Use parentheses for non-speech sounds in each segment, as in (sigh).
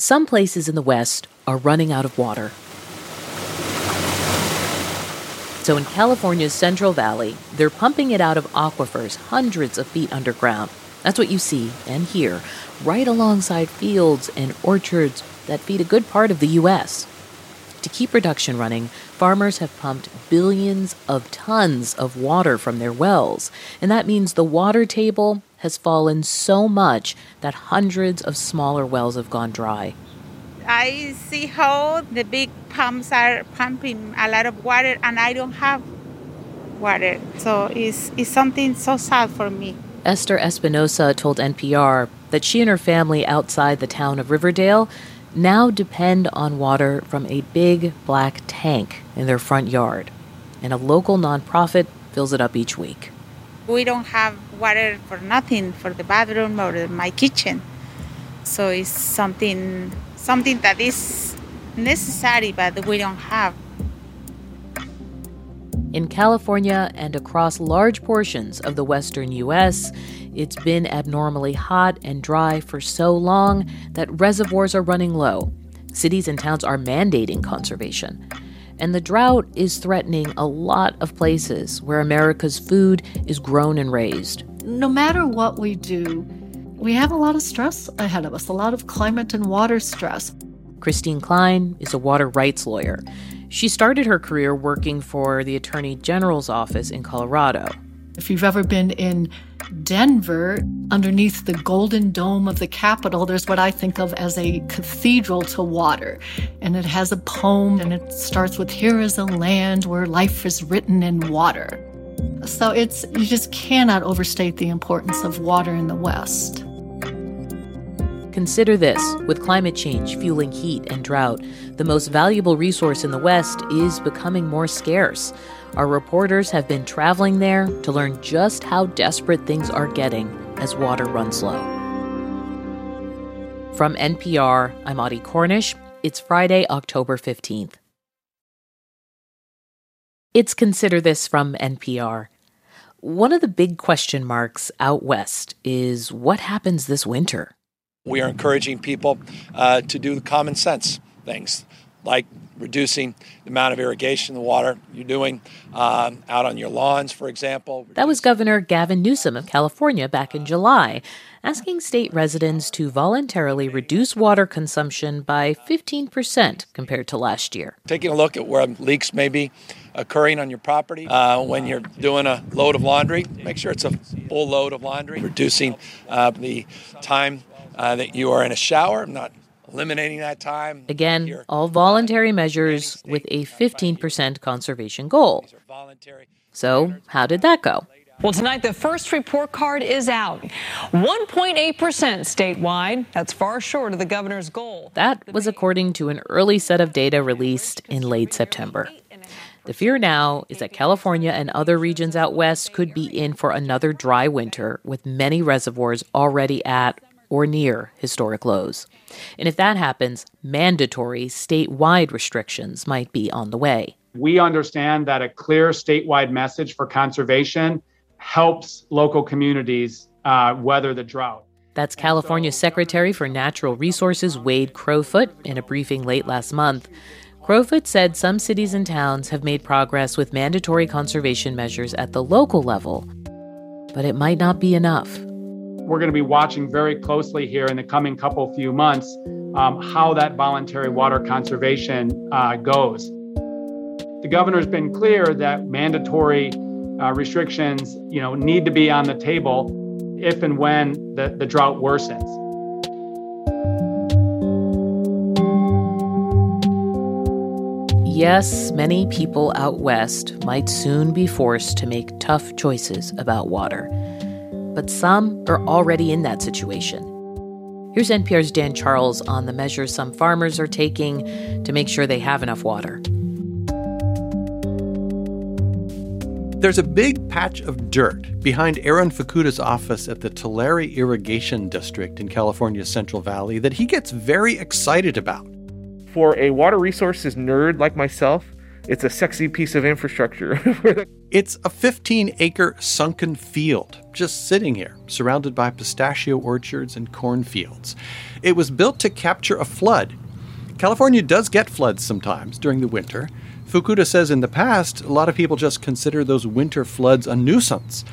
Some places in the West are running out of water. So in California's Central Valley, they're pumping it out of aquifers hundreds of feet underground. That's what you see and hear right alongside fields and orchards that feed a good part of the U.S. To keep production running, farmers have pumped billions of tons of water from their wells, and that means the water table has fallen so much that hundreds of smaller wells have gone dry. I see how the big pumps are pumping a lot of water, and I don't have water. So it's, it's something so sad for me. Esther Espinosa told NPR that she and her family outside the town of Riverdale now depend on water from a big black tank in their front yard, and a local nonprofit fills it up each week. We don't have water for nothing for the bathroom or my kitchen. So it's something something that is necessary but we don't have. In California and across large portions of the western US, it's been abnormally hot and dry for so long that reservoirs are running low. Cities and towns are mandating conservation. And the drought is threatening a lot of places where America's food is grown and raised. No matter what we do, we have a lot of stress ahead of us, a lot of climate and water stress. Christine Klein is a water rights lawyer. She started her career working for the Attorney General's office in Colorado. If you've ever been in Denver, underneath the golden dome of the Capitol, there's what I think of as a cathedral to water. And it has a poem, and it starts with Here is a land where life is written in water. So it's, you just cannot overstate the importance of water in the West. Consider this with climate change fueling heat and drought, the most valuable resource in the West is becoming more scarce. Our reporters have been traveling there to learn just how desperate things are getting as water runs low. From NPR, I'm Audie Cornish. It's Friday, October 15th. It's Consider This from NPR. One of the big question marks out west is what happens this winter? We are encouraging people uh, to do the common sense things like reducing the amount of irrigation the water you're doing um, out on your lawns, for example. That was Governor Gavin Newsom of California back in July, asking state residents to voluntarily reduce water consumption by 15% compared to last year. Taking a look at where leaks may be occurring on your property uh, when you're doing a load of laundry, make sure it's a full load of laundry, reducing uh, the time uh, that you are in a shower, not eliminating that time. Again, all voluntary measures with a 15% conservation goal. So, how did that go? Well, tonight the first report card is out. 1.8% statewide. That's far short of the governor's goal. That was according to an early set of data released in late September. The fear now is that California and other regions out west could be in for another dry winter with many reservoirs already at or near historic lows. And if that happens, mandatory statewide restrictions might be on the way. We understand that a clear statewide message for conservation helps local communities uh, weather the drought. That's California Secretary for Natural Resources Wade Crowfoot in a briefing late last month. Crowfoot said some cities and towns have made progress with mandatory conservation measures at the local level, but it might not be enough we're going to be watching very closely here in the coming couple few months um, how that voluntary water conservation uh, goes. The governor's been clear that mandatory uh, restrictions, you know, need to be on the table if and when the, the drought worsens. Yes, many people out west might soon be forced to make tough choices about water but some are already in that situation. Here's NPR's Dan Charles on the measures some farmers are taking to make sure they have enough water. There's a big patch of dirt behind Aaron Fukuda's office at the Tulare Irrigation District in California's Central Valley that he gets very excited about. For a water resources nerd like myself, it's a sexy piece of infrastructure. (laughs) it's a 15 acre sunken field just sitting here, surrounded by pistachio orchards and cornfields. It was built to capture a flood. California does get floods sometimes during the winter. Fukuda says in the past, a lot of people just consider those winter floods a nuisance.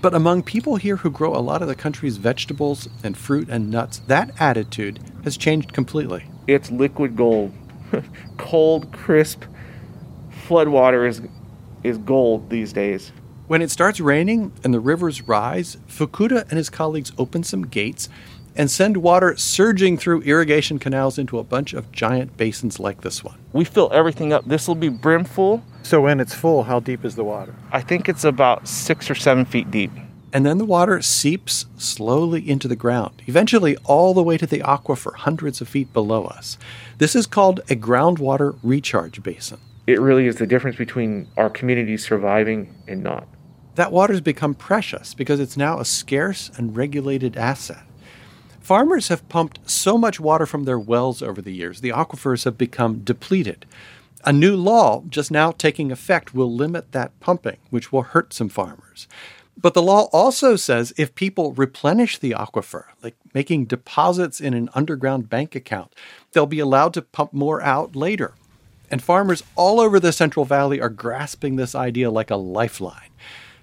But among people here who grow a lot of the country's vegetables and fruit and nuts, that attitude has changed completely. It's liquid gold. (laughs) Cold, crisp, floodwater is is gold these days. When it starts raining and the rivers rise, Fukuda and his colleagues open some gates and send water surging through irrigation canals into a bunch of giant basins like this one. We fill everything up. This will be brim full. So when it's full, how deep is the water? I think it's about six or seven feet deep. And then the water seeps slowly into the ground, eventually all the way to the aquifer, hundreds of feet below us. This is called a groundwater recharge basin it really is the difference between our community surviving and not. That water's become precious because it's now a scarce and regulated asset. Farmers have pumped so much water from their wells over the years, the aquifers have become depleted. A new law just now taking effect will limit that pumping, which will hurt some farmers. But the law also says if people replenish the aquifer, like making deposits in an underground bank account, they'll be allowed to pump more out later and farmers all over the Central Valley are grasping this idea like a lifeline.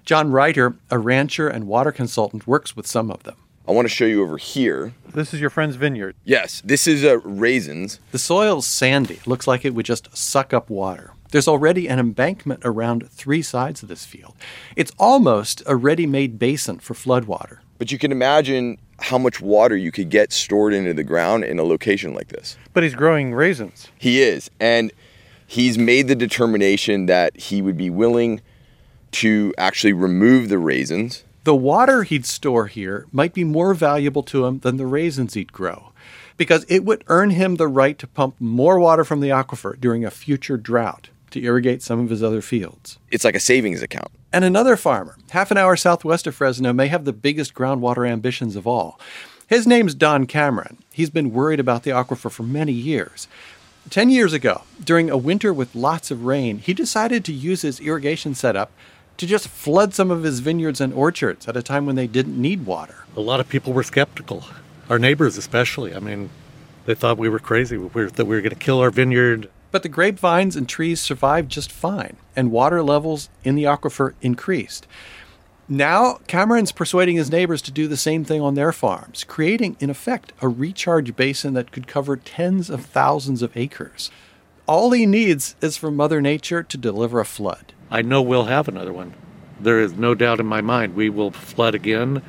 John Reiter, a rancher and water consultant, works with some of them. I want to show you over here. This is your friend's vineyard. Yes, this is uh, raisins. The soil's sandy. Looks like it would just suck up water. There's already an embankment around three sides of this field. It's almost a ready made basin for floodwater. But you can imagine how much water you could get stored into the ground in a location like this. But he's growing raisins. He is. And he's made the determination that he would be willing to actually remove the raisins. The water he'd store here might be more valuable to him than the raisins he'd grow, because it would earn him the right to pump more water from the aquifer during a future drought to irrigate some of his other fields. It's like a savings account. And another farmer, half an hour southwest of Fresno, may have the biggest groundwater ambitions of all. His name's Don Cameron. He's been worried about the aquifer for many years. Ten years ago, during a winter with lots of rain, he decided to use his irrigation setup to just flood some of his vineyards and orchards at a time when they didn't need water. A lot of people were skeptical, our neighbors especially. I mean, they thought we were crazy, we were, that we were going to kill our vineyard. But the grapevines and trees survived just fine, and water levels in the aquifer increased. Now, Cameron's persuading his neighbors to do the same thing on their farms, creating, in effect, a recharge basin that could cover tens of thousands of acres. All he needs is for Mother Nature to deliver a flood. I know we'll have another one. There is no doubt in my mind we will flood again,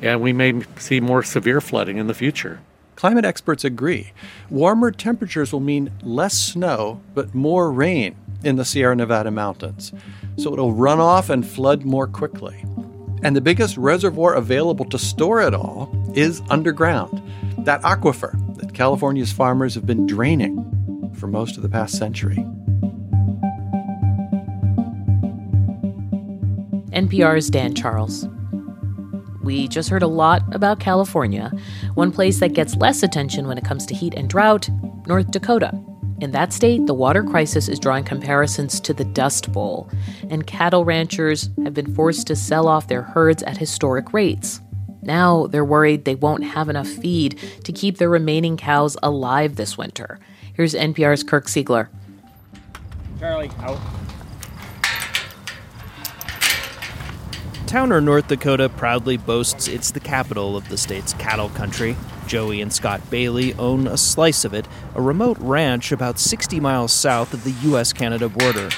and we may see more severe flooding in the future. Climate experts agree. Warmer temperatures will mean less snow, but more rain in the Sierra Nevada mountains. So it'll run off and flood more quickly. And the biggest reservoir available to store it all is underground, that aquifer that California's farmers have been draining for most of the past century. NPR's Dan Charles. We just heard a lot about California, one place that gets less attention when it comes to heat and drought North Dakota. In that state, the water crisis is drawing comparisons to the Dust Bowl, and cattle ranchers have been forced to sell off their herds at historic rates. Now they're worried they won't have enough feed to keep their remaining cows alive this winter. Here's NPR's Kirk Siegler. Charlie, out. Towner, North Dakota proudly boasts it's the capital of the state's cattle country. Joey and Scott Bailey own a slice of it, a remote ranch about 60 miles south of the U.S. Canada border.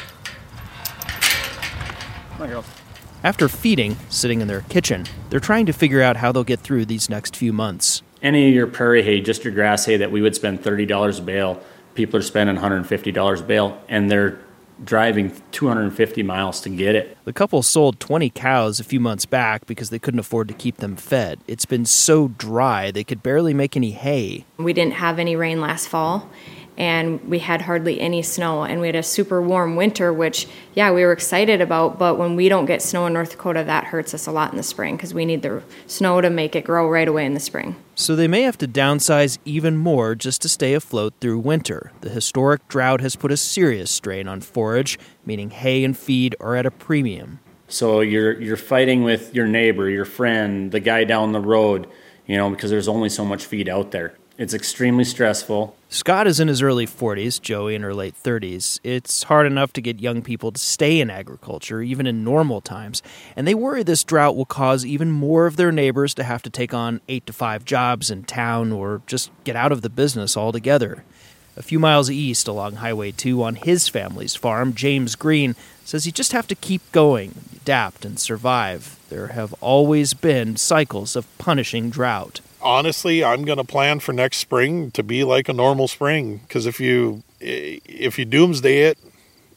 After feeding, sitting in their kitchen, they're trying to figure out how they'll get through these next few months. Any of your prairie hay, just your grass hay that we would spend $30 a bale, people are spending $150 a bale, and they're driving 250 miles to get it. The couple sold 20 cows a few months back because they couldn't afford to keep them fed. It's been so dry they could barely make any hay. We didn't have any rain last fall, and we had hardly any snow. And we had a super warm winter which yeah we were excited about but when we don't get snow in north dakota that hurts us a lot in the spring because we need the snow to make it grow right away in the spring. So they may have to downsize even more just to stay afloat through winter. The historic drought has put a serious strain on forage meaning hay and feed are at a premium. So you're you're fighting with your neighbor your friend the guy down the road you know because there's only so much feed out there it's extremely stressful. Scott is in his early 40s, Joey in her late 30s. It's hard enough to get young people to stay in agriculture, even in normal times, and they worry this drought will cause even more of their neighbors to have to take on 8 to 5 jobs in town or just get out of the business altogether. A few miles east along Highway 2 on his family's farm, James Green says you just have to keep going, adapt, and survive. There have always been cycles of punishing drought honestly, I'm going to plan for next spring to be like a normal spring because if you if you doomsday it,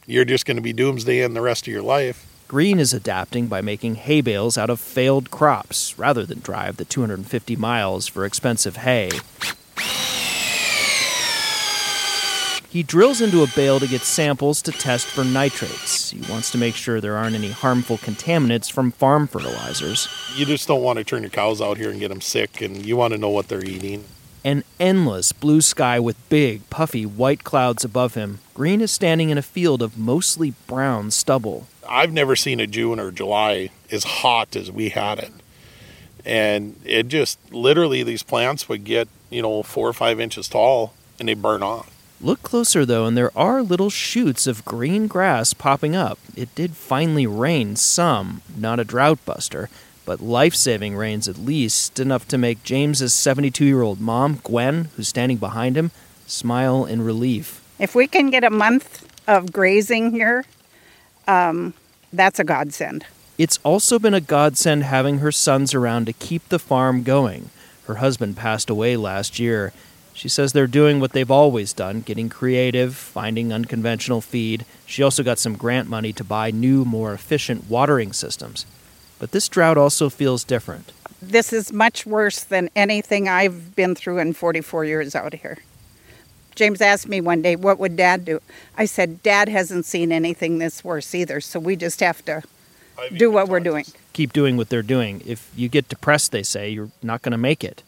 you're just going to be doomsdaying the rest of your life. Green is adapting by making hay bales out of failed crops rather than drive the 250 miles for expensive hay. He drills into a bale to get samples to test for nitrates. He wants to make sure there aren't any harmful contaminants from farm fertilizers. You just don't want to turn your cows out here and get them sick, and you want to know what they're eating. An endless blue sky with big, puffy white clouds above him. Green is standing in a field of mostly brown stubble. I've never seen a June or July as hot as we had it. And it just literally, these plants would get, you know, four or five inches tall and they burn off. Look closer though, and there are little shoots of green grass popping up. It did finally rain some, not a drought buster, but life saving rains at least, enough to make James's 72 year old mom, Gwen, who's standing behind him, smile in relief. If we can get a month of grazing here, um, that's a godsend. It's also been a godsend having her sons around to keep the farm going. Her husband passed away last year. She says they're doing what they've always done getting creative, finding unconventional feed. She also got some grant money to buy new, more efficient watering systems. But this drought also feels different. This is much worse than anything I've been through in 44 years out here. James asked me one day, What would dad do? I said, Dad hasn't seen anything this worse either, so we just have to do what we're doing. Keep doing what they're doing. If you get depressed, they say, you're not going to make it.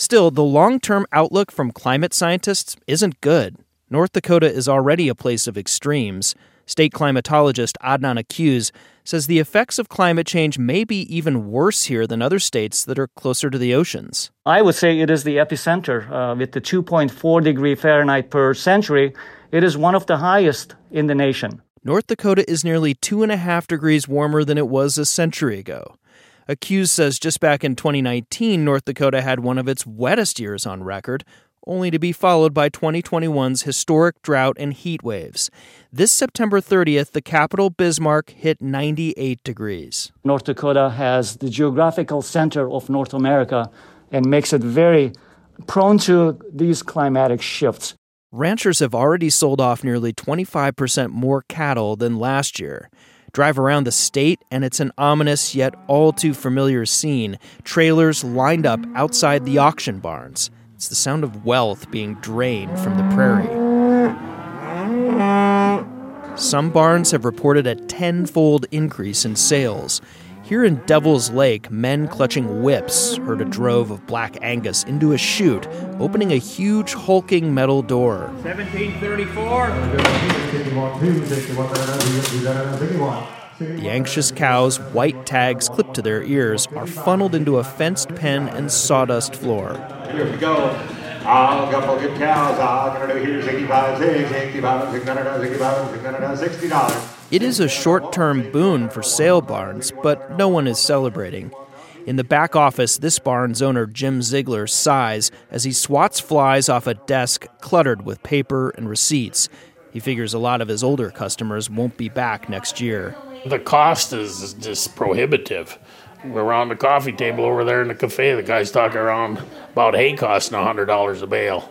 Still, the long term outlook from climate scientists isn't good. North Dakota is already a place of extremes. State climatologist Adnan Akyuz says the effects of climate change may be even worse here than other states that are closer to the oceans. I would say it is the epicenter. Uh, with the 2.4 degree Fahrenheit per century, it is one of the highest in the nation. North Dakota is nearly two and a half degrees warmer than it was a century ago. Akyuz says just back in 2019, North Dakota had one of its wettest years on record, only to be followed by 2021's historic drought and heat waves. This September 30th, the capital, Bismarck, hit 98 degrees. North Dakota has the geographical center of North America and makes it very prone to these climatic shifts. Ranchers have already sold off nearly 25% more cattle than last year. Drive around the state, and it's an ominous yet all too familiar scene trailers lined up outside the auction barns. It's the sound of wealth being drained from the prairie. Some barns have reported a tenfold increase in sales. Here in Devil's Lake, men clutching whips herd a drove of black Angus into a chute, opening a huge hulking metal door. 1734. The anxious cows, white tags clipped to their ears, are funneled into a fenced pen and sawdust floor. Here we go. I'll couple good cows. I'll gonna do here 65, 65, 600, 65, 60 dollars. It is a short term boon for sale barns, but no one is celebrating. In the back office, this barn's owner, Jim Ziegler, sighs as he swats flies off a desk cluttered with paper and receipts. He figures a lot of his older customers won't be back next year. The cost is just prohibitive. We're around the coffee table over there in the cafe. The guy's talking around about hay costing $100 a bale.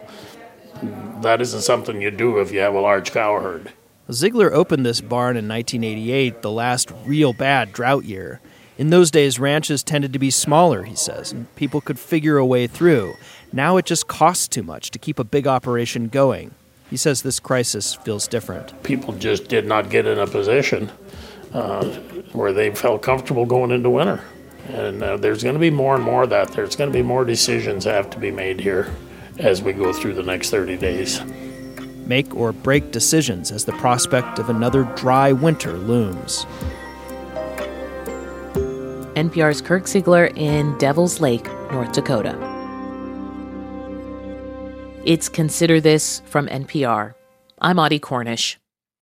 That isn't something you do if you have a large cow herd. Ziegler opened this barn in 1988, the last real bad drought year. In those days, ranches tended to be smaller, he says, and people could figure a way through. Now it just costs too much to keep a big operation going. He says this crisis feels different. People just did not get in a position uh, where they felt comfortable going into winter. And uh, there's going to be more and more of that. There's going to be more decisions that have to be made here as we go through the next 30 days. Make or break decisions as the prospect of another dry winter looms. NPR's Kirk Siegler in Devil's Lake, North Dakota. It's Consider This from NPR. I'm Audie Cornish.